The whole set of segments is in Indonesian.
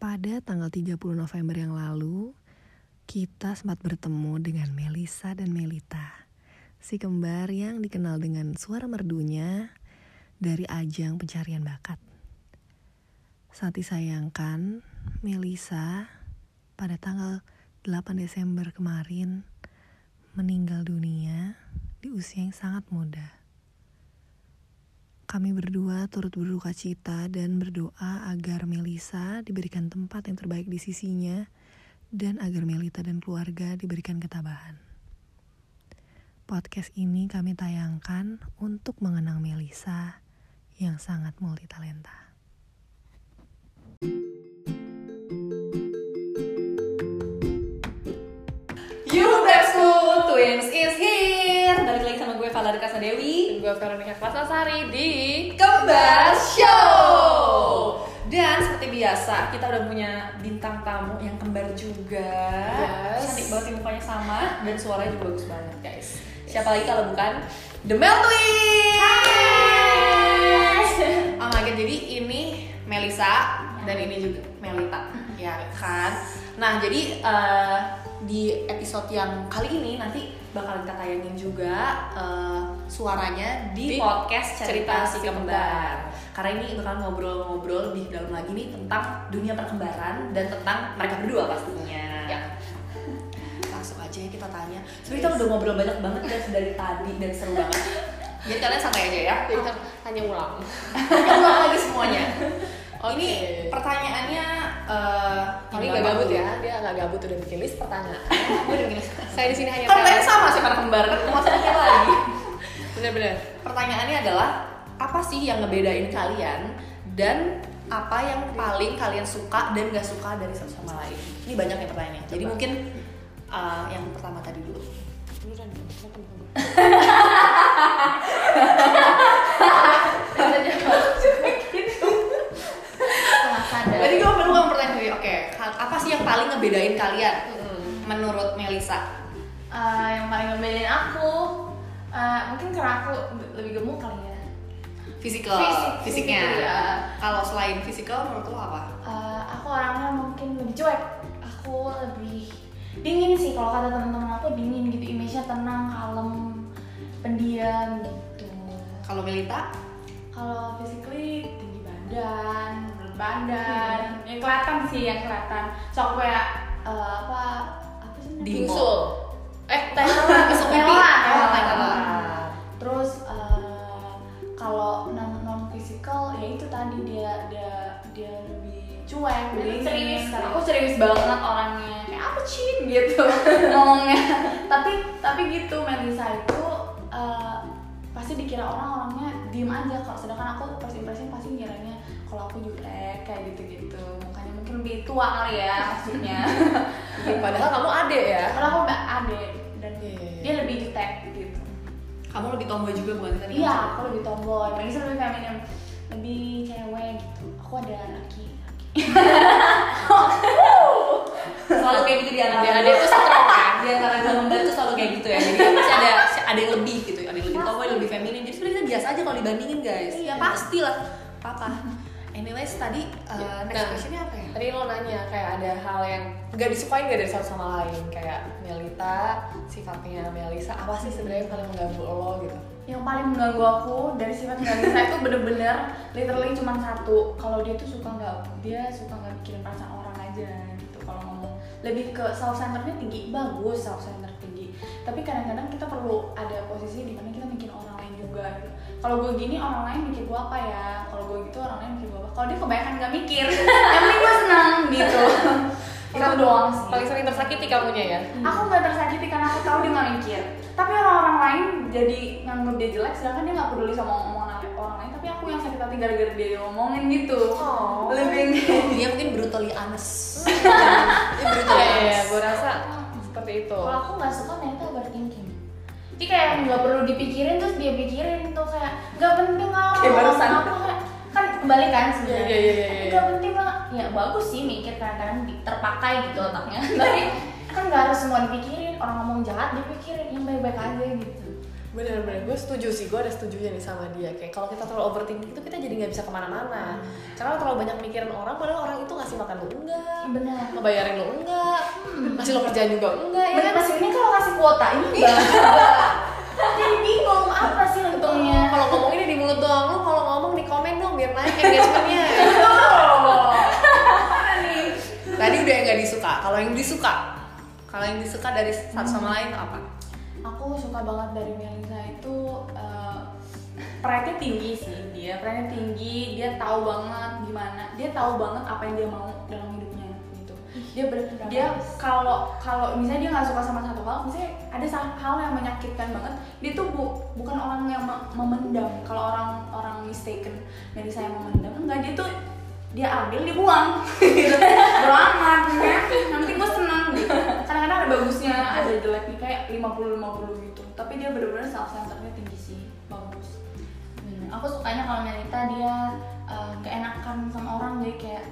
Pada tanggal 30 November yang lalu, kita sempat bertemu dengan Melisa dan Melita, si kembar yang dikenal dengan suara merdunya dari ajang pencarian bakat. Saat disayangkan, Melisa pada tanggal 8 Desember kemarin meninggal dunia di usia yang sangat muda. Kami berdua turut berduka cita dan berdoa agar Melisa diberikan tempat yang terbaik di sisinya dan agar Melita dan keluarga diberikan ketabahan. Podcast ini kami tayangkan untuk mengenang Melisa yang sangat multitalenta. You School Twins is here Valerie Kasadewi Dan gue Veronica Klasasari di Kembar Show. Dan seperti biasa kita udah punya bintang tamu yang kembar juga. Yes. Cantik banget mukanya sama dan suaranya juga bagus banget guys. Siapa lagi kalau bukan The Mel Twins! Oh my god, jadi ini Melisa dan ini juga Melita. Ya kan? Nah jadi eh, di episode yang kali ini nanti bakal kita tayangin juga eh, suaranya di, Di podcast cerita, Cerita si kembar. Karena ini bakal ngobrol-ngobrol lebih dalam lagi nih tentang dunia perkembaran dan tentang mereka berdua pastinya. Ya. Langsung aja ya kita tanya. Sebenarnya kita udah ngobrol banyak banget guys dari tadi dan seru banget. Jadi kalian santai aja ya. Jadi kita hanya ulang Ulang lagi semuanya. Oke. Ini pertanyaannya eh Kali ini gak gampang gabut dulu. ya, dia gak gabut udah bikin list pertanyaan Gue udah gini. Saya di sini hanya Kan sama sih para kembar kan maksudnya lagi. Bener-bener Pertanyaannya adalah apa sih yang ngebedain kalian dan apa yang paling kalian suka dan gak suka dari satu sama lain? Ini banyak ya pertanyaannya. Jadi Coba. mungkin uh, yang pertama tadi dulu. Beneran dong, kenapa nih kamu? Tadi gue perlu ngomong pertanyaan dulu. Oke, hal- apa sih yang paling ngebedain kalian menurut Melisa? Eh, yang paling ngebedain aku eh, mungkin karena aku lebih gemuk kali ya Fisikal, Fisik, fisiknya. fisik, iya. Kalau selain fisikal menurut lo apa? Eh, aku orangnya mungkin lebih cuek aku lebih dingin sih kalau kata teman-teman aku dingin gitu image-nya tenang kalem pendiam gitu Kalau Melita? kalau physically tinggi badan berat badan yang kelihatan sih yang kelihatan. Sok kayak eh, apa apa sih Bingsul eh Thailand Besok. Thailand. terus eh, kalau non non fisikal ya itu tadi dia dia dia lebih cuek lebih serius. aku serius banget orangnya. Kayak apa cin gitu. Ngomongnya. Tapi tapi gitu Melisa itu eh, pasti dikira orang orangnya diem aja kalau sedangkan aku first impression pasti ngiranya kalau aku jutek kayak gitu gitu mukanya mungkin lebih tua kali ya maksudnya Padahal kamu adek ya karena aku mbak ade dan Iya, iya, iya. dia lebih jutek gitu Kamu lebih tomboy juga bukan tadi? Iya, aku lebih tomboy. Melisa lebih feminim, lebih cewek gitu. Aku ada laki. Selalu kayak gitu di antara Adik-adik tuh strong kan di antara dua kembar tuh selalu kayak gitu ya jadi masih ada ada yang lebih gitu ada yang lebih tomboy lebih feminin jadi sebenarnya kita biasa aja kalau dibandingin guys Iya. pastilah papa anyways tadi uh, next Nah. questionnya apa ya Tadi lo nanya kayak ada hal yang gak disukain gak dari satu sama lain Kayak Melita, sifatnya Melisa Apa sih sebenarnya yang paling mengganggu lo gitu? Yang paling mengganggu aku dari sifat Melisa itu bener-bener literally cuma satu. Kalau dia tuh suka nggak, dia suka nggak mikirin perasaan orang aja gitu. Kalau ngomong lebih ke self centerednya tinggi, bagus self centered tinggi. Tapi kadang-kadang kita perlu ada posisi di mana kita mikir orang lain juga. Gitu. Kalau gue gini orang lain mikir gue apa ya? Kalau gue gitu orang lain mikir gue apa? Kalau dia kebanyakan nggak mikir, yang penting gue senang gitu. itu doang sih. Paling sering tersakiti kamunya ya? Aku nggak tersakiti karena aku tahu dia nggak mikir. Tapi orang-orang lain jadi nganggep dia jelek, sedangkan dia nggak peduli sama omongan orang lain. Tapi aku yang sakit hati gara-gara dia ngomongin gitu. Oh. Lebih dia mungkin brutally honest dia brutally Iya, iya, honest gue rasa seperti itu Kalau aku nggak suka mereka overthinking. Jadi kayak nggak perlu dipikirin terus dia pikirin tuh kayak nggak penting lah. Kayak barusan. Aku kayak kan kembali kan sebenarnya. Iya, iya, iya, iya. Nggak penting lah. Ya bagus sih mikir kadang-kadang terpakai gitu otaknya. Tapi kan nggak harus semua dipikirin. Orang ngomong jahat dipikirin yang baik-baik aja gitu. Bener-bener gue setuju sih gue ada setujunya nih sama dia. Kayak kalau kita terlalu overthinking itu kita jadi nggak bisa ke mana-mana. Karena terlalu banyak mikirin orang padahal orang itu ngasih makan lu enggak benar ngebayarin lu enggak ngasih lo kerjaan juga enggak ya kan? pas ini kalau kasih kuota ini enggak. Jadi bingung apa sih untungnya kalau ngomonginnya di mulut doang lu kalau ngomong di komen dong biar naik engagementnya. Tadi udah yang nggak disuka kalau yang disuka? Kalau yang disuka dari satu sama lain apa aku suka banget dari Melisa itu uh, pride-nya tinggi sih dia pride-nya tinggi dia tahu banget gimana dia tahu banget apa yang dia mau dalam hidupnya gitu. Dia ber, dia kalau kalau misalnya dia nggak suka sama satu hal misalnya ada hal yang menyakitkan banget dia tuh bu, bukan orang yang me- memendam. Kalau orang orang mistaken Melisa yang memendam enggak dia tuh dia ambil dibuang gitu. Bodo amat ya nanti gue kadang-kadang ada bagusnya ada jeleknya kayak 50 50 gitu. Tapi dia bener-bener self centerednya tinggi sih bagus. Bener. aku sukanya kalau Melita dia uh, keenakan sama orang jadi kayak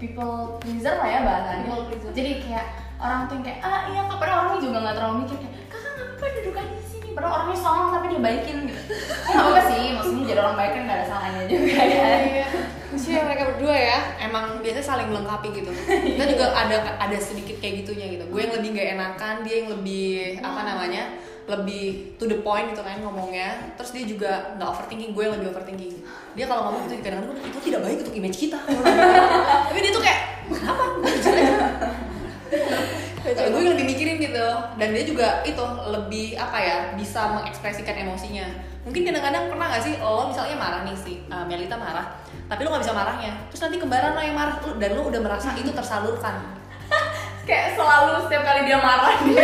people pleaser lah ya bahasanya. Jadi kayak orang tuh yang kayak ah iya kok padahal orangnya juga nggak terlalu mikir kayak kakak nggak apa-apa duduk aja di sini? Padahal orangnya songong tapi dia baikin. Gitu nggak apa-apa sih maksudnya jadi orang baik kan nggak ada salahnya juga ya sih mereka berdua ya emang biasanya saling melengkapi gitu. Kita juga ada ada sedikit kayak gitunya gitu. Gue yang lebih nggak enakan dia yang lebih apa namanya lebih to the point gitu kan ngomongnya. Terus dia juga nggak overthinking gue yang lebih overthinking. Dia kalau ngomong gitu kadang-kadang itu tidak baik untuk image kita. Tapi dia tuh kayak apa Jujur gue yang lebih mikirin gitu. Dan dia juga itu lebih apa ya bisa mengekspresikan emosinya. Mungkin kadang-kadang pernah gak sih lo misalnya marah nih si uh, Melita marah tapi lo nggak bisa marahnya. Terus nanti kembaran lo yang marah. Lu- dan lo udah merasa itu tersalurkan. Kayak selalu setiap kali dia marah dia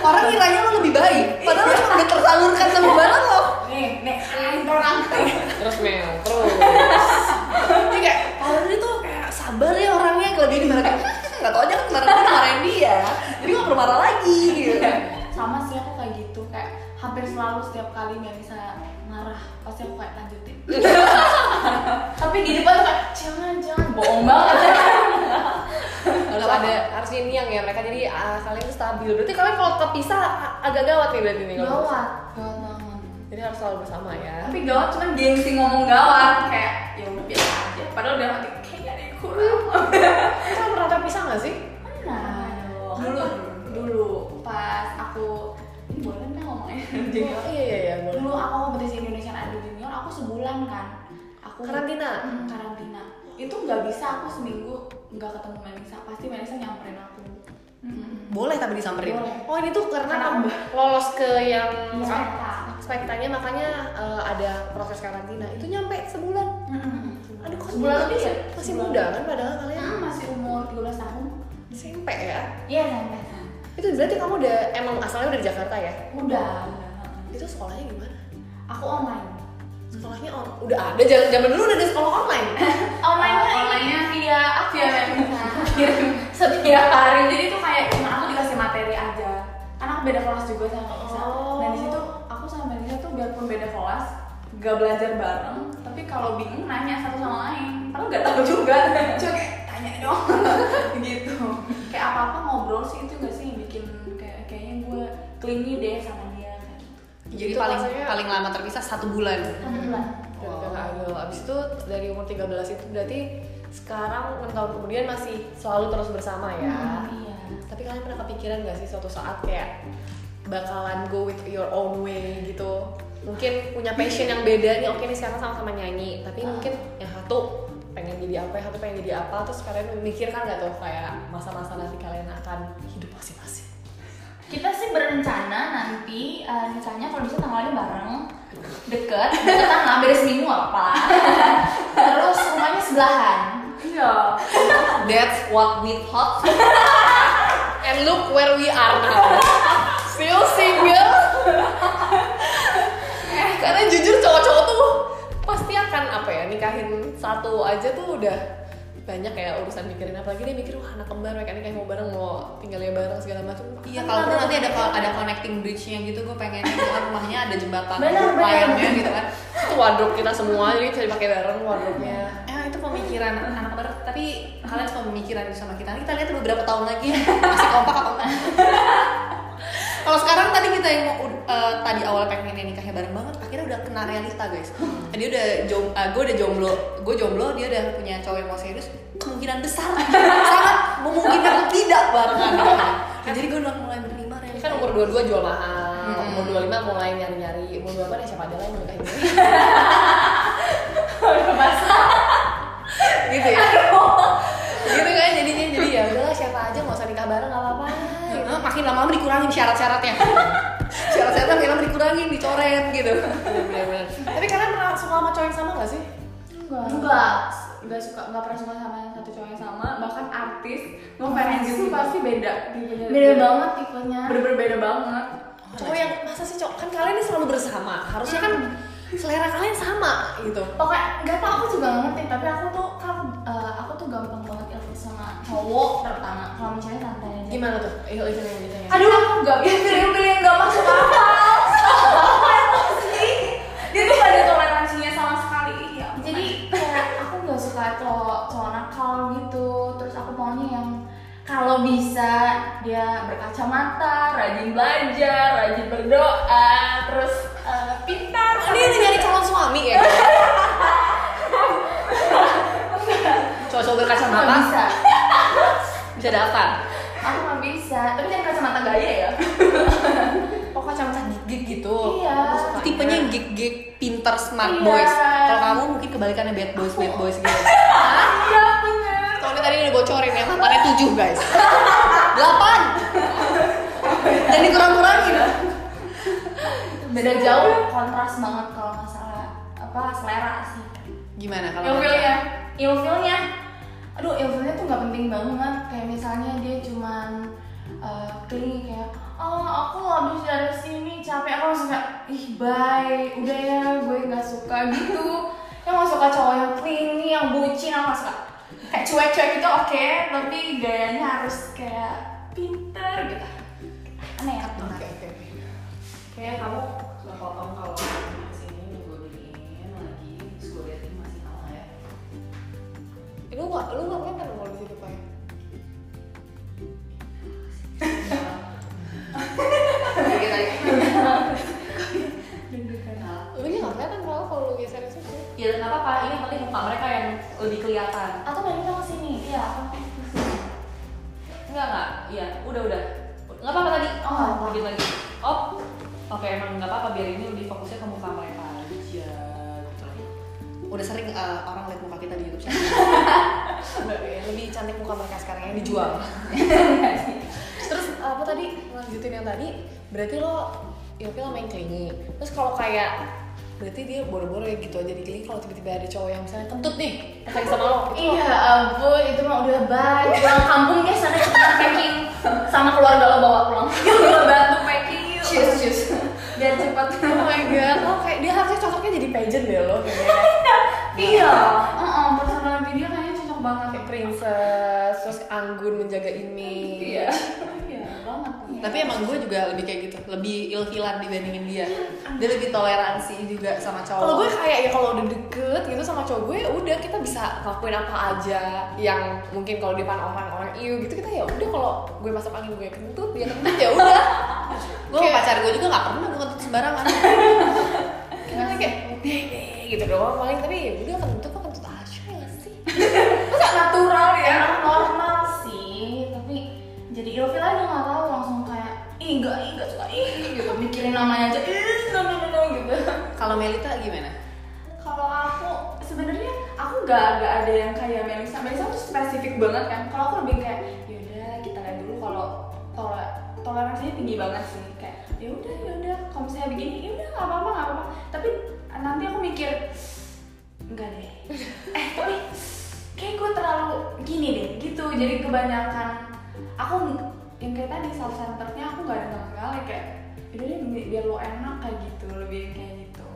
orang kiranya lo lebih baik. Padahal lo cuma udah tersalurkan sama kembaran lo nih nih. Orang. Terus Mel terus. Jadi kayak kalau dia tuh kayak sabar ya orangnya. Kalau dia dimarahin nggak tau aja kan kemarin gue dimarahin dia. Jadi gak perlu marah lagi gitu. Sama sih aku kayak gitu. Kayak hampir selalu setiap kali Melisa marah pasti aku kayak lanjutin. Tapi di depan tuh kayak jangan jangan. Bohong banget. Harus ada harus yin yang ya mereka jadi ah, kalian tuh stabil. Berarti kalian kalau kepisah agak gawat nih berarti nih kalau gawat gawat banget. Jadi harus selalu bersama ya. Tapi gawat cuman gengsi ngomong gawat kayak ya udah biasa aja. Padahal udah hati kayaknya ada yang kurang. Kalian pernah terpisah nggak sih aku seminggu nggak ketemu Melisa pasti Melisa nyamperin aku. Hmm. boleh tapi disamperin? Boleh. oh ini tuh karena Karena lolos ke yang spekta. spektanya makanya eh, ada proses karantina. Itu nyampe sebulan. Hmm. aduh kan Sebulan lebih ya? masih Sebulan. muda kan padahal kalian? Hmm, masih umur 13 tahun. SMP ya? Iya sampai. Itu berarti kamu udah emang asalnya udah di Jakarta ya? Udah. Itu sekolahnya gimana? Aku online sekolahnya on udah ada zaman zaman dulu udah ada sekolah online. Online onlinenya via via Melisa setiap hari. Jadi tuh kayak cuma aku dikasih materi aja. Karena aku beda kelas juga sama Melisa Oh. dan di situ aku sama Melisa tuh biarpun beda kelas gak belajar bareng tapi kalau bingung nanya satu sama lain. Padahal gak tahu juga. Cuma kayak tanya dong. Gitu. Kayak apa apa ngobrol sih itu gak sih yang bikin kayak kayaknya gue clingy deh sama jadi Itu paling maksudnya- paling lama terpisah satu bulan. Satu bulan. Karena agak abis itu dari umur 13 itu berarti sekarang 6 tahun kemudian masih selalu terus bersama ya. Hmm, iya. Tapi kalian pernah kepikiran gak sih suatu saat kayak bakalan go with your own way gitu? Mungkin punya passion yang beda nih oke nih sekarang sama-sama nyanyi tapi mungkin yang satu pengen jadi apa yang satu pengen jadi apa terus kalian memikirkan gak tuh kayak masa-masa nanti kalian akan hidup masing-masing kita sih berencana nanti eh, nikahnya kalau bisa tanggalnya bareng. Deket. Deketan lah beda seminggu apa terus rumahnya sebelahan. Iya. That's what we thought. And look where we are now. Still single banyak ya urusan mikirin apalagi dia mikir wah anak kembar mereka nikah mau bareng mau tinggalnya bareng segala macam Iya, kalau perlu nanti ada ada connecting bridge-nya gitu, gue pengen kan rumahnya ada jembatan Benar, layangnya gitu kan. itu wardrobe kita semua jadi bisa dipakai bareng wardrobe-nya Eh, itu pemikiran anak baru, tapi kalian cuma pemikiran sama kita. Nanti kita lihat beberapa tahun lagi masih kompak apa enggak. Kalau sekarang tadi kita yang mau eh, tadi awal pengen nikahnya bareng banget, akhirnya udah kena realita guys. Tadi udah jom, gue udah jomblo, gue jomblo, dia udah punya cowok yang mau serius. Kemungkinan besar, sangat memungkinkan tidak bahkan. Nah, jadi gue udah mulai menerima realita. kan umur 22 jual mahal, Hmm. umur 25 mulai nyari-nyari, umur 28 ya siapa aja lah yang gitu ya. gitu kan jadinya jadi ya udahlah siapa aja nggak usah nikah bareng nggak apa-apa. Makin lama-lama dikurangin syarat-syaratnya. Syarat-syaratnya makin lama dikurangin, dicoret gitu. Bener-bener. Tapi kalian pernah suka sama cowok yang sama gak sih? enggak enggak enggak suka enggak pernah suka sama yang satu cowok yang sama bahkan artis ngefans gitu pasti beda Beda banget tipenya. bener-bener beda banget Cowok yang masa sih cowok kan kalian ini selalu bersama, harusnya kan selera kalian sama gitu. pokoknya nggak tau aku juga nggak ngerti tapi aku tuh kan cowok pertama kalau misalnya santai aja Gimana tuh? Iya, itu yang gitu ya. aduh aku nggak bisa pilih-pilih yang nggak masuk akal. Dia tuh gak ada toleransinya sama sekali. Ya jadi kayak aku nggak suka cowok cowok nakal gitu. Terus aku maunya yang kalau bisa dia berkacamata rajin belajar rajin berdoa terus eh, pintar Ini ini nyari calon suami ya? Cowok-cowok berkacamata? Bisa daftar. aku nggak bisa tapi jangan kacamata gaya ya Oh kacamata gig gitu. Iya. Aku. Tipenya yang gig-gig pinter smart Iya. boys. Kalau kamu mungkin kebalikannya bad boys, bad boys gitu. iya bener Soalnya tadi udah bocorin ya, mantannya tujuh guys. Delapan. Dan dikurang-kurangin. beda jauh kontras banget kalau masalah apa selera sih Gimana kalau ilfilnya ilfilnya aduh ilfilnya tuh nggak penting banget. Kayak misalnya dia cuman uh, kayak oh aku habis dari sini capek. Aku langsung kayak ih bye. Udah ya gue nggak suka gitu. Yang nggak suka cowok yang clingy yang bucin nggak suka. Kayak cuek-cuek gitu oke tapi gayanya harus kayak pinter gitu. Aneh ya Oke oke oke. Kayaknya kamu nggak potong kalau Eh, lu nggak lu berarti lo ilfil sama yang clingy. Terus kalau kayak berarti dia boro-boro ya gitu aja di clingy kalau tiba-tiba ada cowok yang misalnya kentut nih sayang sama lo itu lo- Iya ampun, itu mah udah baik. Pulang kampung ya sana cepetan packing sama keluarga lo bawa pulang. Lo bantu packing yuk. Cheers, cheers. Biar cepat. oh my god lo kayak dia harusnya cocoknya jadi pageant deh lo kayaknya iya. Heeh, personality dia kayaknya cocok banget. kayak princess terus anggun menjaga image Iya. Iya banget. Tapi emang gue juga lebih kayak gitu, lebih ilfilan dibandingin dia. Dia lebih toleransi juga sama cowok. kalau gue kayak ya kalau udah deket gitu sama cowok gue udah kita bisa ngelakuin apa aja yang mungkin kalau di depan orang-orang iu gitu kita ya udah kalau gue masuk angin gue kentut dia kentut ya udah gue sama pacar gue juga gak pernah gue kentut sembarangan. kita kayak deh gitu doang paling tapi ya udah kentut kok kentut aja ya sih natural ya? Emang normal sih, tapi jadi ilfil aja nggak tahu langsung kayak ih enggak ih enggak suka ih gitu mikirin namanya aja ih no no no, no gitu. Kalau Melita gimana? Kalau aku sebenarnya aku nggak nggak ada yang kayak Melisa. Melisa tuh spesifik banget kan. Kalau aku lebih kayak yaudah kita lihat dulu kalau tole toleransinya tinggi banget sih kayak ya udah ya udah kalau misalnya begini ya udah nggak apa-apa nggak apa-apa. Tapi nanti aku mikir enggak deh. eh tapi kayak gue terlalu gini deh gitu. Jadi kebanyakan aku yang kayak tadi self centerednya aku nggak ada sama sekali kayak udah deh bi- biar lo enak kayak gitu lebih kayak gitu.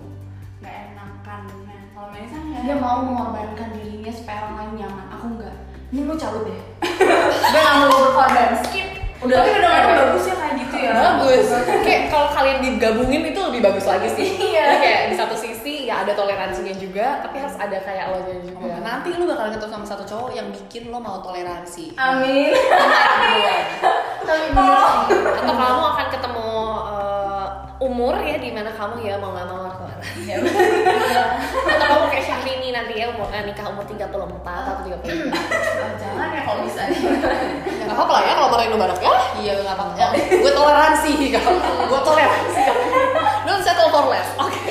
Nggak enakan nah kalau Melisa nggak? Dia mau mengorbankan dirinya supaya orang lain nyaman. Aku nggak. Ini lu cabut deh. Gue nggak mau berkorban skip. Udah tapi kadang-kadang bagus ya kayak gitu ya. Bagus. Kayak kalau kalian digabungin itu lebih bagus lagi sih. Iya. Kayak di satu sisi ya ada toleransinya juga tapi harus ada kayak lo nya juga. Nanti lu bakal ketemu sama satu cowok yang bikin lo mau toleransi. amin. tapi bener sih atau kamu akan ketemu umur ya di mana kamu ya mau nggak mau harus ke mana ya atau kamu kayak Syahrini nanti ya umur eh, nikah umur 34 atau 35 jangan ya kalau bisa. Gak apa-apa lah ya kalau marahin lo badak ya Iya gak apa-apa. Ya, Gue toleransi kalau Gue toleransi Don't settle for less. Oke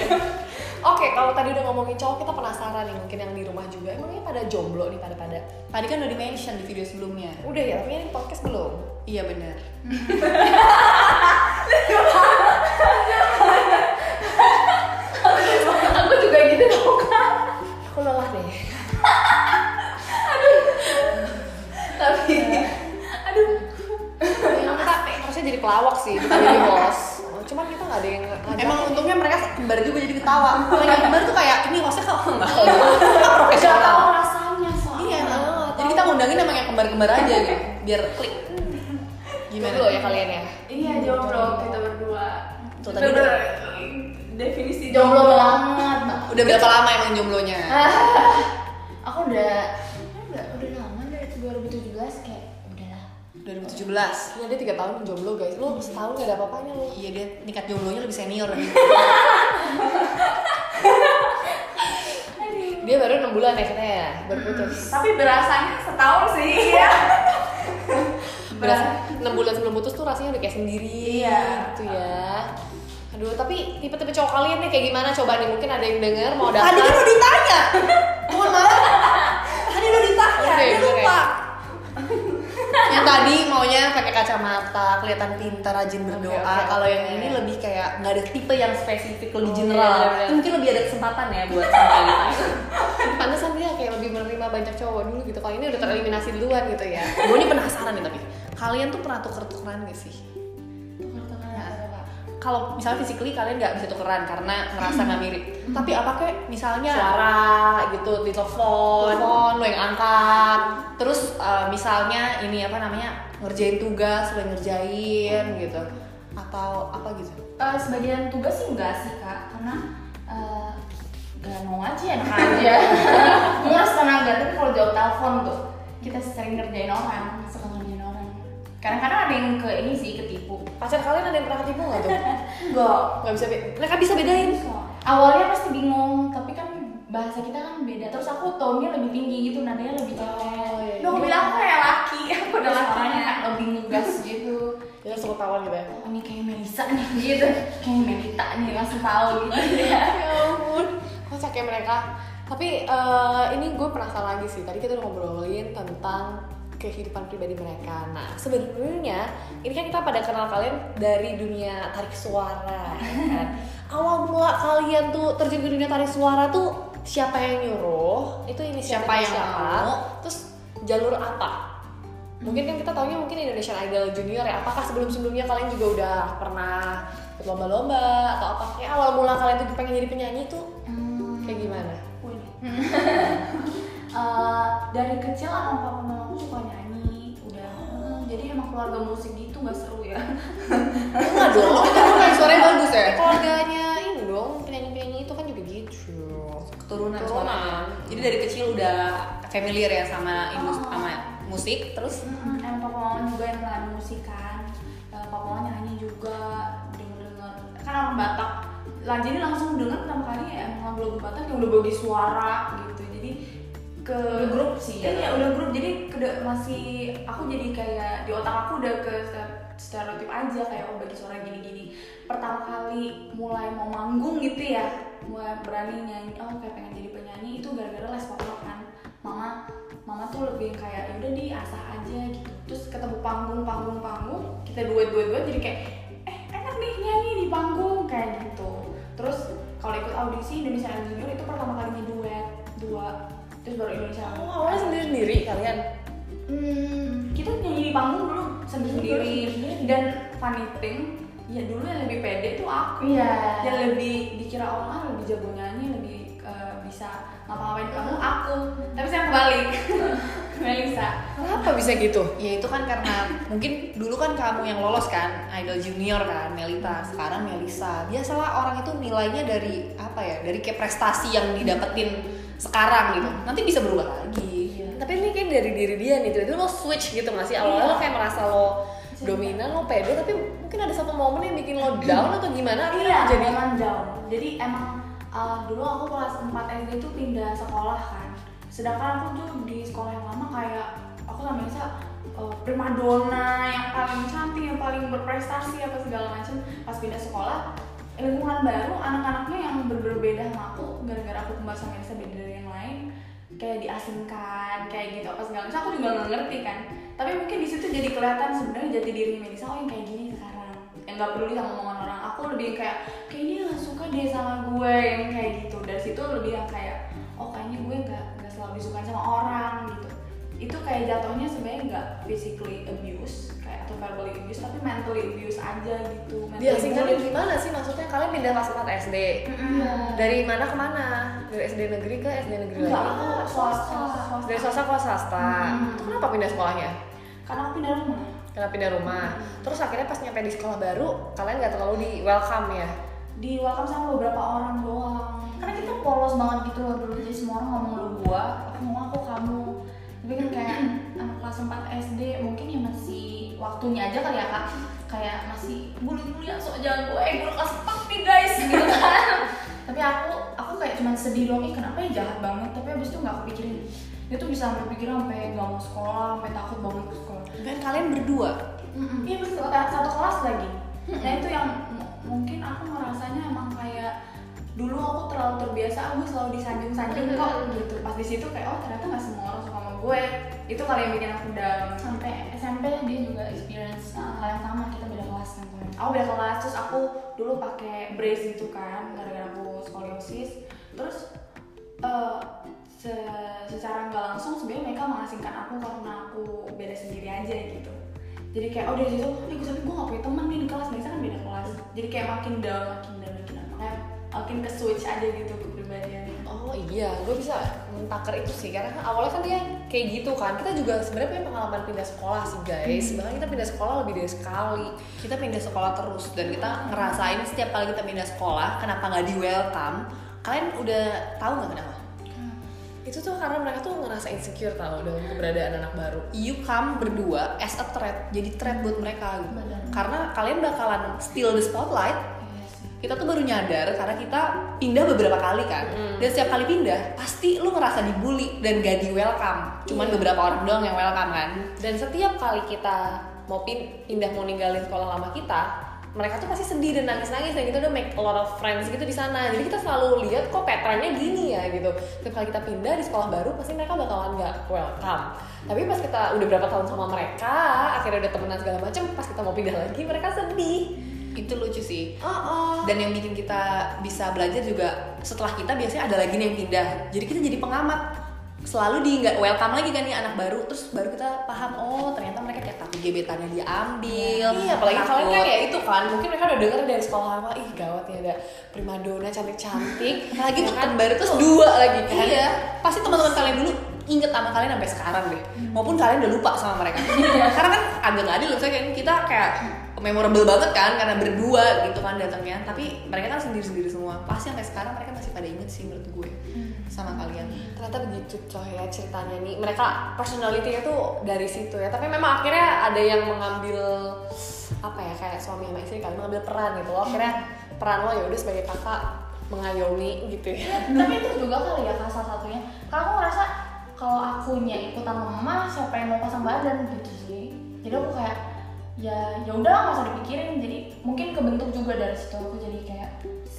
Oke, kalau tadi udah ngomongin cowok, kita penasaran nih mungkin yang di rumah juga. Emangnya pada jomblo nih, pada pada. Tadi kan udah di mention di video sebelumnya Udah ya, tapi ini podcast belum. Iya bener ketawa. Kalau yang kembar tuh kayak Ini hostnya kok enggak gak profesional tahu rasanya soalnya. Iya Jadi kita ngundangin emang yang kembar-kembar aja gitu. Biar klik. Gimana? Jomblo ya kalian ya. iya jomblo kita berdua. Tuh, tadi udah definisi jomblo banget Udah berapa lama emang jomblonya? aku udah udah lama dari 2017 kayak udahlah 2017 Iya dia tiga tahun jomblo guys. Lu setahun gak ada apa-apanya lu. Iya dia tingkat jomblonya lebih senior Dia baru enam bulan ya katanya ya, baru putus. tapi berasanya setahun sih iya Berasa enam bulan sebelum putus tuh rasanya udah kayak sendiri Iya. gitu ya. Aduh, tapi tipe-tipe cowok kalian nih kayak gimana coba nih? Mungkin ada yang denger mau daftar. Tadi kan udah ditanya Mohon maaf Tadi udah ditanya Oke, Dia lupa Yang tadi maunya pakai kacamata Kelihatan pintar, rajin berdoa Oke, oke, Kalau oke. yang ini lebih kayak nggak ada tipe yang spesifik Lebih Oh, general iya, bener-bener. Mungkin lebih ada kesempatan ya buat sama gitu Pantesan dia kayak lebih menerima banyak cowok dulu gitu. Kalau ini udah tereliminasi duluan gitu ya. Gue ini penasaran nih tapi Kalian tuh pernah tuker-tukeran gak sih? Kalau misalnya physically kalian nggak bisa tukeran karena ngerasa nggak mirip. Tapi apa kayak misalnya Suara gitu di telepon. telepon lo yang angkat. Terus eh, misalnya ini apa namanya ngerjain tugas lo yang ngerjain gitu. Atau apa gitu? Eh, sebagian tugas sih enggak sih kak. Karena gak mau aja enak aja. Nguras tenaga. Tapi kalau jawab telepon tuh kita sering ngerjain orang suka ngerjain orang. Kadang-kadang ada yang ke ini sih ketipu Pacar kalian ada yang pernah ketipu nggak tuh? enggak Nggak bisa. be- Mereka bisa bedain. awalnya pasti bingung tapi kan bahasa kita kan beda. Terus aku tone-nya lebih tinggi gitu nadanya lebih cewek Oh, iya, iya. Duh, aku bilang aku kayak laki. Aku udah lakinya lebih ngegas gitu. Kita suka tawan gitu ya. oh, ini kayak Melisa nih gitu. Kayak Melita nih langsung tahu gitu. Ya ya ampun. Kocak ya mereka? Tapi eh, ini gue penasaran lagi sih. Tadi kita udah ngobrolin tentang kehidupan pribadi mereka. Nah sebenarnya ini kan kita pada kenal kalian dari dunia tarik suara ya kan? Awal mula kalian tuh terjun ke dunia tarik suara tuh siapa yang nyuruh? Itu ini Siapa yang mau. terus jalur apa? Mungkin kan kita taunya mungkin Indonesian Idol Junior ya. Apakah sebelum sebelumnya kalian juga udah pernah ikut lomba-lomba atau apa? Kayak awal mula kalian tuh pengen jadi penyanyi tuh Hmm. kayak gimana? Eh, dari kecil mama aku suka nyanyi udah. Eh, jadi emang keluarga musik gitu nggak seru ya? Enggak dong itu kan suaranya bagus ya? Keluarganya ini dong penyanyi-penyanyi itu kan juga gitu. Keturunan Keturunan. jadi dari kecil udah familiar ya sama Oh. sama musik terus? Mm-mm, emang papa mama juga yang pernah musik kan. Eh, papa mama nyanyi juga denger denger kan orang Batak lah jadi langsung denger pertama kali ya emang lagu-lagu Batak yang udah bagi suara gitu. Jadi ke Udah grup sih ya? iya udah grup. Jadi ke masih aku jadi kayak di otak aku udah ke ster- stereotip aja kayak oh bagi suara gini-gini. Pertama kali mulai mau manggung gitu ya mulai berani nyanyi oh kayak pengen jadi penyanyi itu gara-gara les vokal kan. Mama mama tuh lebih kayak yaudah di asah aja gitu. Terus ketemu panggung panggung panggung kita duet duet duet jadi kayak eh enak nih nyanyi di panggung kayak gitu. Terus kalau ikut audisi Indonesia Idol itu pertama kalinya duet dua terus baru Indonesia. Oh awalnya sendiri-sendiri kalian Hmm, kita nyanyi di panggung dulu sendiri. Dan funny thing ya dulu yang lebih pede tuh aku. Iya. yang lebih dikira orang ah lebih jago nyanyi lebih eh, bisa ngapa-ngapain di panggung aku. Tapi saya kebalik. Melisa kenapa bisa gitu? Ya itu kan karena mungkin dulu kan kamu yang lolos kan idol junior kan Melita. Sekarang Melisa biasalah orang itu nilainya dari apa ya dari kayak prestasi yang didapetin sekarang gitu. Nanti bisa berubah lagi tapi ini kayak dari diri dia nih tiba-tiba lo switch gitu nggak sih awalnya lo kayak merasa lo dominan lo pede tapi mungkin ada satu momen yang bikin lo down atau gimana akhirnya Iya, jadi emang down. Jadi emang uh, dulu aku kelas 4 SD itu pindah sekolah kan. Sedangkan aku tuh di sekolah yang lama kayak aku sama Nisa uh, primadona yang paling cantik, yang paling berprestasi apa segala macam. Pas pindah sekolah, lingkungan baru, anak-anaknya yang ber- berbeda sama aku, gara-gara aku kembar sama Nisa beda dari yang lain, kayak diasingkan, kayak gitu apa segala macam. Aku juga nggak ngerti kan. Tapi mungkin di situ jadi kelihatan sebenarnya jati dirinya Melisa, oh yang kayak gini sekarang yang nggak peduli sama omongan orang aku lebih kayak kayaknya dia nggak suka deh sama gue yang kayak gitu dari situ lebih yang kayak oh kayaknya gue nggak nggak selalu disukai sama orang gitu itu kayak jatuhnya sebenarnya nggak physically abuse kayak atau verbally abuse tapi mentally abuse aja gitu mentally diasingkan gimana sih? Maksudnya kalian pindah kelas 4 SD Mm-mm. dari mana ke mana? Dari SD negeri ke SD negeri enggak lagi? aku swasta. Swasta dari swasta ke swasta. Hmm. itu kenapa pindah sekolahnya? Karena aku pindah rumah. Karena pindah rumah. Terus akhirnya pas nyampe di sekolah baru kalian nggak terlalu di welcome ya? Di welcome sama beberapa orang doang. Karena kita polos banget gitu loh dulu jadi semua orang ngomong lu gua aku ngomong aku kamu tapi kan kayak anak kelas 4 SD mungkin ya masih waktunya aja kali ya kak. Kayak masih bully-bully ya sok jago eh guru kelas 4 nih guys gitu kan. Tapi aku aku kayak cuman sedih doang ih kenapa ya jahat banget? Tapi abis itu nggak aku pikirin dia tuh bisa pikiran sampai nggak mau sekolah sampai takut banget ke sekolah. Dan kalian berdua. Iya betul, eh, satu kelas lagi. Nah itu yang mungkin aku ngerasanya emang kayak dulu aku terlalu terbiasa aku selalu disanjung-sanjung kok gitu. Pas di situ kayak oh ternyata nggak semua orang suka gue. Itu kali yang bikin aku down. Sampai SMP dia juga experience uh, hal yang sama kita beda kelas kan. Aku beda kelas terus aku dulu pakai brace gitu kan gara-gara aku skoliosis. Terus eh, se- secara nggak langsung sebenarnya mereka mengasingkan aku karena aku beda sendiri aja gitu jadi kayak oh dari situ eh gue tapi gue gak punya teman nih di kelas biasa kan beda kelas jadi kayak makin down makin down makin down makin ke switch aja gitu kepribadiannya Oh iya, gue bisa mentakar itu sih karena kan awalnya kan dia kayak gitu kan. Kita juga sebenarnya punya pengalaman pindah sekolah sih guys. Bahkan kita pindah sekolah lebih dari sekali. Kita pindah sekolah terus dan kita ngerasain setiap kali kita pindah sekolah, kenapa nggak di welcome? Kalian udah tahu nggak kenapa? Itu tuh karena mereka tuh ngerasa insecure tau dengan keberadaan anak baru. You come berdua as a threat, jadi threat buat mereka gitu. Benar. Karena kalian bakalan steal the spotlight. Kita tuh baru nyadar karena kita pindah beberapa kali kan. Mm. Dan setiap kali pindah, pasti lu ngerasa dibully dan gak di welcome. Cuman Iya. beberapa orang doang yang welcome kan. Dan setiap kali kita mau pin- pindah mau ninggalin sekolah lama kita, mereka tuh pasti sedih dan nangis-nangis dan kita udah make a lot of friends gitu di sana. Jadi kita selalu lihat kok patternnya gini ya gitu. Setiap kali kita pindah di sekolah baru pasti mereka bakalan nggak welcome. Tapi pas kita udah berapa tahun sama mereka, akhirnya udah temenan segala macam, pas kita mau pindah lagi mereka sedih. Itu lucu sih. Oh, oh. Dan yang bikin kita bisa belajar juga setelah kita biasanya ada lagi nih yang pindah. Jadi kita jadi pengamat. Selalu di nggak welcome lagi kan nih anak baru. Terus baru kita paham oh ternyata mereka kayak takut gebetannya diambil. Iya, apalagi takut- kalian kan ya itu kan, mungkin mereka udah denger dari sekolah lama, ih gawat ya ada primadona cantik-cantik, Apalagi tuh kan baru terus dua lagi kan. Iya, pasti teman-teman kalian dulu inget sama kalian sampai sekarang deh. Maupun kalian udah lupa sama mereka. Karena kan agak nggak adil misalnya kayak kita kayak memorable banget kan karena berdua gitu kan datangnya. Tapi mereka kan sendiri-sendiri semua. Pasti sampai sekarang mereka masih pada inget sih menurut gue sama kalian. Ternyata begitu coy ya ceritanya nih. Mereka personality-nya tuh dari situ ya. Tapi memang akhirnya ada yang mengambil apa ya kayak suami sama istri kali mengambil peran gitu loh. Akhirnya peran lo ya udah sebagai kakak mengayomi gitu ya. tapi itu juga kali ya kak salah satunya kalau aku ngerasa kalau akunya ikutan lemah siapa yang mau pasang badan gitu sih jadi aku kayak ya ya udah nggak usah dipikirin. Jadi mungkin kebentuk juga dari situ aku jadi kayak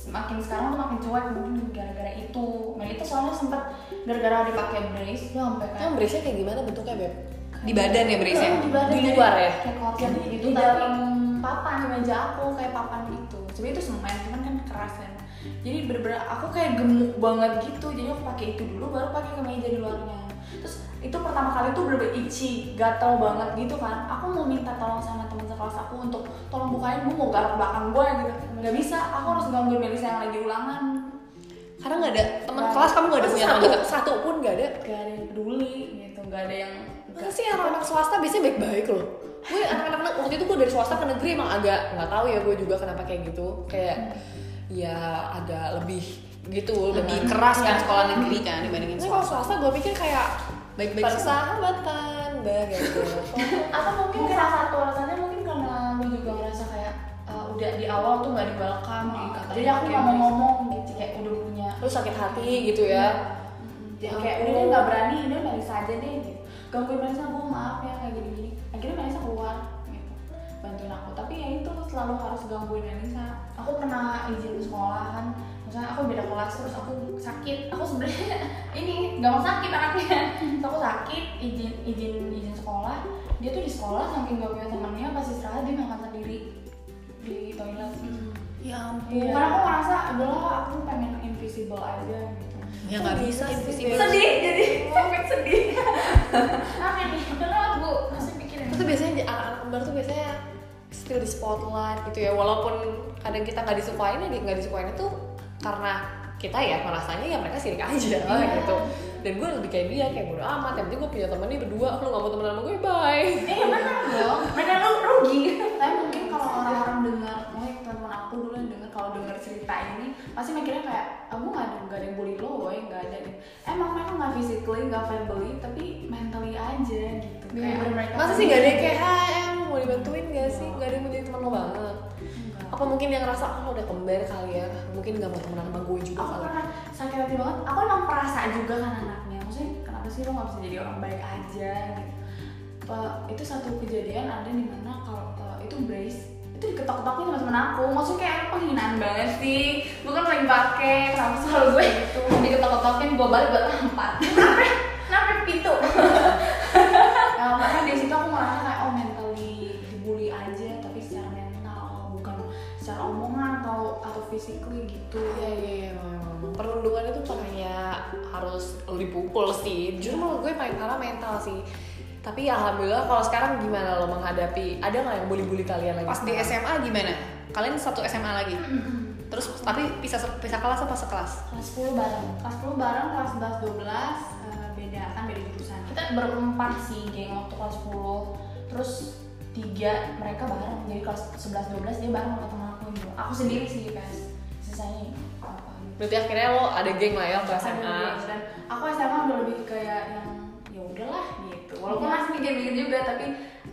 makin sekarang tuh makin cuek mungkin gara-gara itu. Melita soalnya sempet gara-gara dipakai brace dia sampai kayak brace kayak gimana bentuknya beb? Di badan ya brace Iya, di, badan, Di jadi luar ya? kayak korset gitu di tapi dalam papan di meja aku kayak papan gitu sebenarnya itu semen cuman kan keras kan. Jadi bener-bener aku kayak gemuk banget gitu. Jadi aku pakai itu dulu baru pakai ke meja di luarnya terus itu pertama kali tuh bener-bener itchy gatel banget gitu kan aku mau minta tolong sama teman sekelas aku untuk tolong bukain gue mau garuk belakang gue gitu nggak bisa aku harus gangguin Melisa yang lagi ulangan Karena nggak ada teman Nggak. kelas kamu nggak ada punya satu, dekat. satu pun gak ada. gak ada yang peduli gitu nggak ada yang Masa sih anak-anak swasta biasanya baik-baik loh Gue anak-anak waktu itu gue dari swasta ke negeri emang agak nggak tahu ya gue juga kenapa kayak gitu Kayak ya agak lebih gitu Lebih keras kan sekolah negeri kan dibandingin Ini kalau swasta. gue pikir kayak Baik-baik persahabatan, bah gitu. atau mungkin salah satu alasannya mungkin karena juga ngerasa kayak uh, udah di awal tuh nggak di welcome Dikatain jadi aku nggak mau ngomong gitu. kayak udah punya lu sakit hati gitu ya. Ya kayak udah deh nggak berani udah Melisa aja deh gitu. Gangguin Melisa bu maaf ya kayak gini gini akhirnya Melisa keluar gitu. Bantuin aku. Tapi ya itu selalu harus gangguin Melisa aku pernah izin sekolah kan misalnya aku beda kelas terus aku sakit. Aku sebenarnya ini nggak mau sakit anaknya. Terus aku sakit izin izin izin sekolah. Dia tuh di sekolah saking gak punya temannya pas istirahat dia makan sendiri di toilet. Ya Iya, karena aku ngerasa adalah aku pengen invisible aja gitu. Ya nggak bisa invisible. sedih jadi sampai sedih. Apa nih udahlah bu. Masih pikirin itu biasanya di anak-anak kembar tuh biasanya still di spotlight gitu ya. Walaupun kadang kita nggak disukain ya nggak disukain itu karena kita ya merasanya ya mereka sirik aja Iya. gitu dan gue lebih kayak dia kayak bodo amat. Yang penting gue punya temen nih berdua. Lu nggak mau temenan sama gue bye. Iya benar dong. Mereka lu rugi. Tapi mungkin kalau orang-orang dengar mungkin teman aku dulu yang dengar kalau dengar cerita ini pasti mikirnya kayak aku nggak ada nggak ada yang bully lo boy nggak ada. Yang emang mereka nggak physically nggak verbally tapi mentally aja gitu. Kayak mereka masa sih nggak ada yang kayak em mau dibantuin gak sih? Nggak ada yang mau jadi teman lo banget. Apa mungkin dia ngerasa oh udah kembar kali ya mungkin nggak mau temenan sama gue juga aku kali. pernah sakit hati banget. Aku emang perasa juga kan anaknya. Maksudnya kenapa sih lo nggak bisa jadi orang baik aja gitu. Itu satu kejadian ada di mana kalau itu brace itu diketok-ketokin sama temen aku. Maksudnya kayak penghinaan banget sih? Bukan lagi pakai kenapa sih kalau gue? Itu diketok-ketokin gue balik buat empat physically gitu. Iya iya iya memang. perlindungan itu bukan hanya harus dipukul sih. Justru menurut gue paling parah mental sih. Tapi ya alhamdulillah kalau sekarang gimana lo menghadapi? Ada nggak yang bully-bully kalian lagi? Pas di SMA gimana? Kalian satu SMA lagi? Terus tapi pisah pisah kelas apa sekelas? kelas 10 bareng. Kelas 10 bareng kelas 11 12 eh, beda kan beda jurusan. Kita berempat sih geng waktu kelas 10 terus tiga mereka bareng. Jadi kelas 11 12 dia bareng sama teman aku aku sendiri sih guys sisanya apa? Berarti akhirnya lo ada geng lah ya ke SMA Ada, dan aku SMA udah lebih kayak yang ya udahlah gitu. Walaupun masih mikir-mikir juga tapi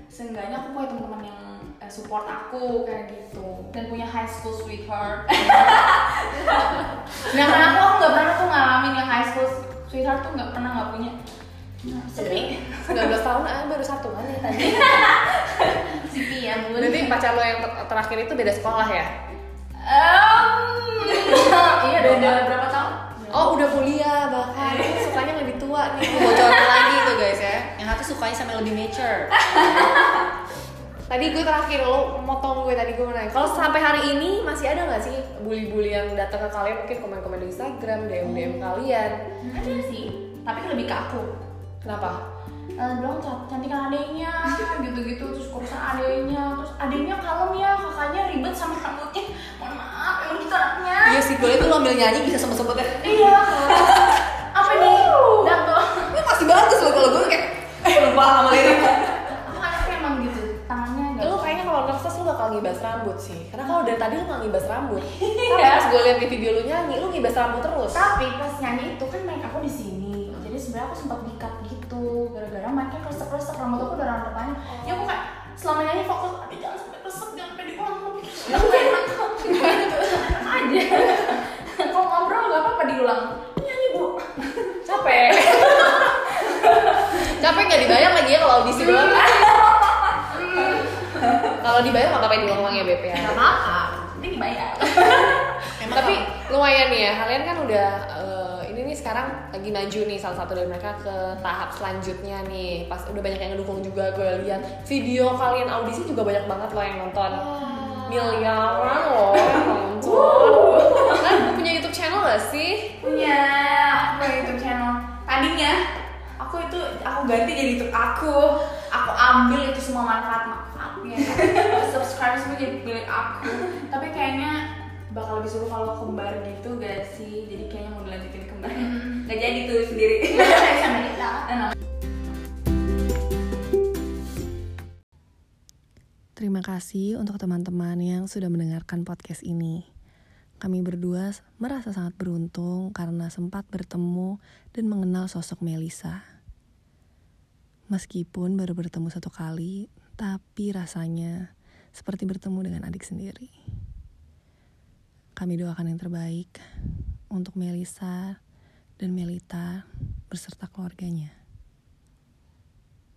seenggaknya aku punya teman-teman yang eh, support aku kayak gitu. Dan punya high school sweetheart. Sedangkan aku aku nggak pernah tuh ngalamin yang high school sweetheart tuh nggak pernah nggak punya. Nah, sedih. 19 tahun ah baru satu kan ya tadi sedih ya bun. Berarti pacar lo yang ter- terakhir itu beda sekolah ya? Em, iya beda. berapa tahun? Oh udah kuliah bahkan. Sukanya yang lebih tua nih. Bocoran lagi tuh guys ya. Yang satu sukanya sama yang lebih mature. Tadi gue terakhir lo motong gue tadi gue nanya. Kalau sampai hari ini masih ada nggak sih bully-bully yang datang ke kalian? Mungkin komen-komen di Instagram, DM DM kalian? ada sih tapi lebih ke aku. Kenapa? Eh, bilang "Can- cantikan adeknya gitu-gitu terus urusan adeknya terus adeknya kalem ya kakaknya ribet sama rambutnya mohon maaf emang gitu anaknya Iya sih, boleh tuh lo ambil nyanyi bisa sempet-sempet ya. iya apa nih dato Ini masih bagus loh kalau gue kayak eh lupa sama liriknya. aku anaknya emang gitu Ya, bakal ngibas rambut sih. Karena kalau dari tadi lo nggak ngibas rambut. Tapi Iya. pas gue liat di video lo nyanyi, lo ngibas rambut terus. tapi pas nyanyi itu kan mic aku di sini jadi sebenarnya aku sempat gara-gara mic-nya kresek-kresek rambut aku udah rambut panjang ya aku kayak selama nyanyi fokus aduh jangan sampai kresek jangan sampai diulang lagi ya aku enak. Aja. Kalau ngobrol gak apa-apa diulang. Nyanyi bu. Capek. Capek nggak dibayar lagi ya kalau audisi doang. kalau dibayar nggak apa-apa diulang-ulang ya Beb ya. gak apa-apa ini dibayar. Tapi lumayan nih ya, kalian kan udah ini sekarang lagi maju nih salah satu dari mereka ke tahap selanjutnya nih. Pas udah banyak yang ngedukung juga gue lihat video kalian audisi juga banyak banget loh yang nonton. Miliaran loh yang nonton. Kan punya YouTube channel gak sih? punya apa YouTube channel tadinya aku itu aku ganti jadi YouTube aku aku ambil itu semua manfaat manfaatnya subscribe semua jadi milik aku tapi kayaknya bakal disuruh kalau kembar gitu gak sih jadi kayaknya mau dilanjutin kembar nggak jadi tuh sendiri sama kita Terima kasih untuk teman-teman yang sudah mendengarkan podcast ini. Kami berdua merasa sangat beruntung karena sempat bertemu dan mengenal sosok Melisa. Meskipun baru bertemu satu kali, tapi rasanya seperti bertemu dengan adik sendiri. Kami doakan yang terbaik untuk Melisa dan Melita beserta keluarganya.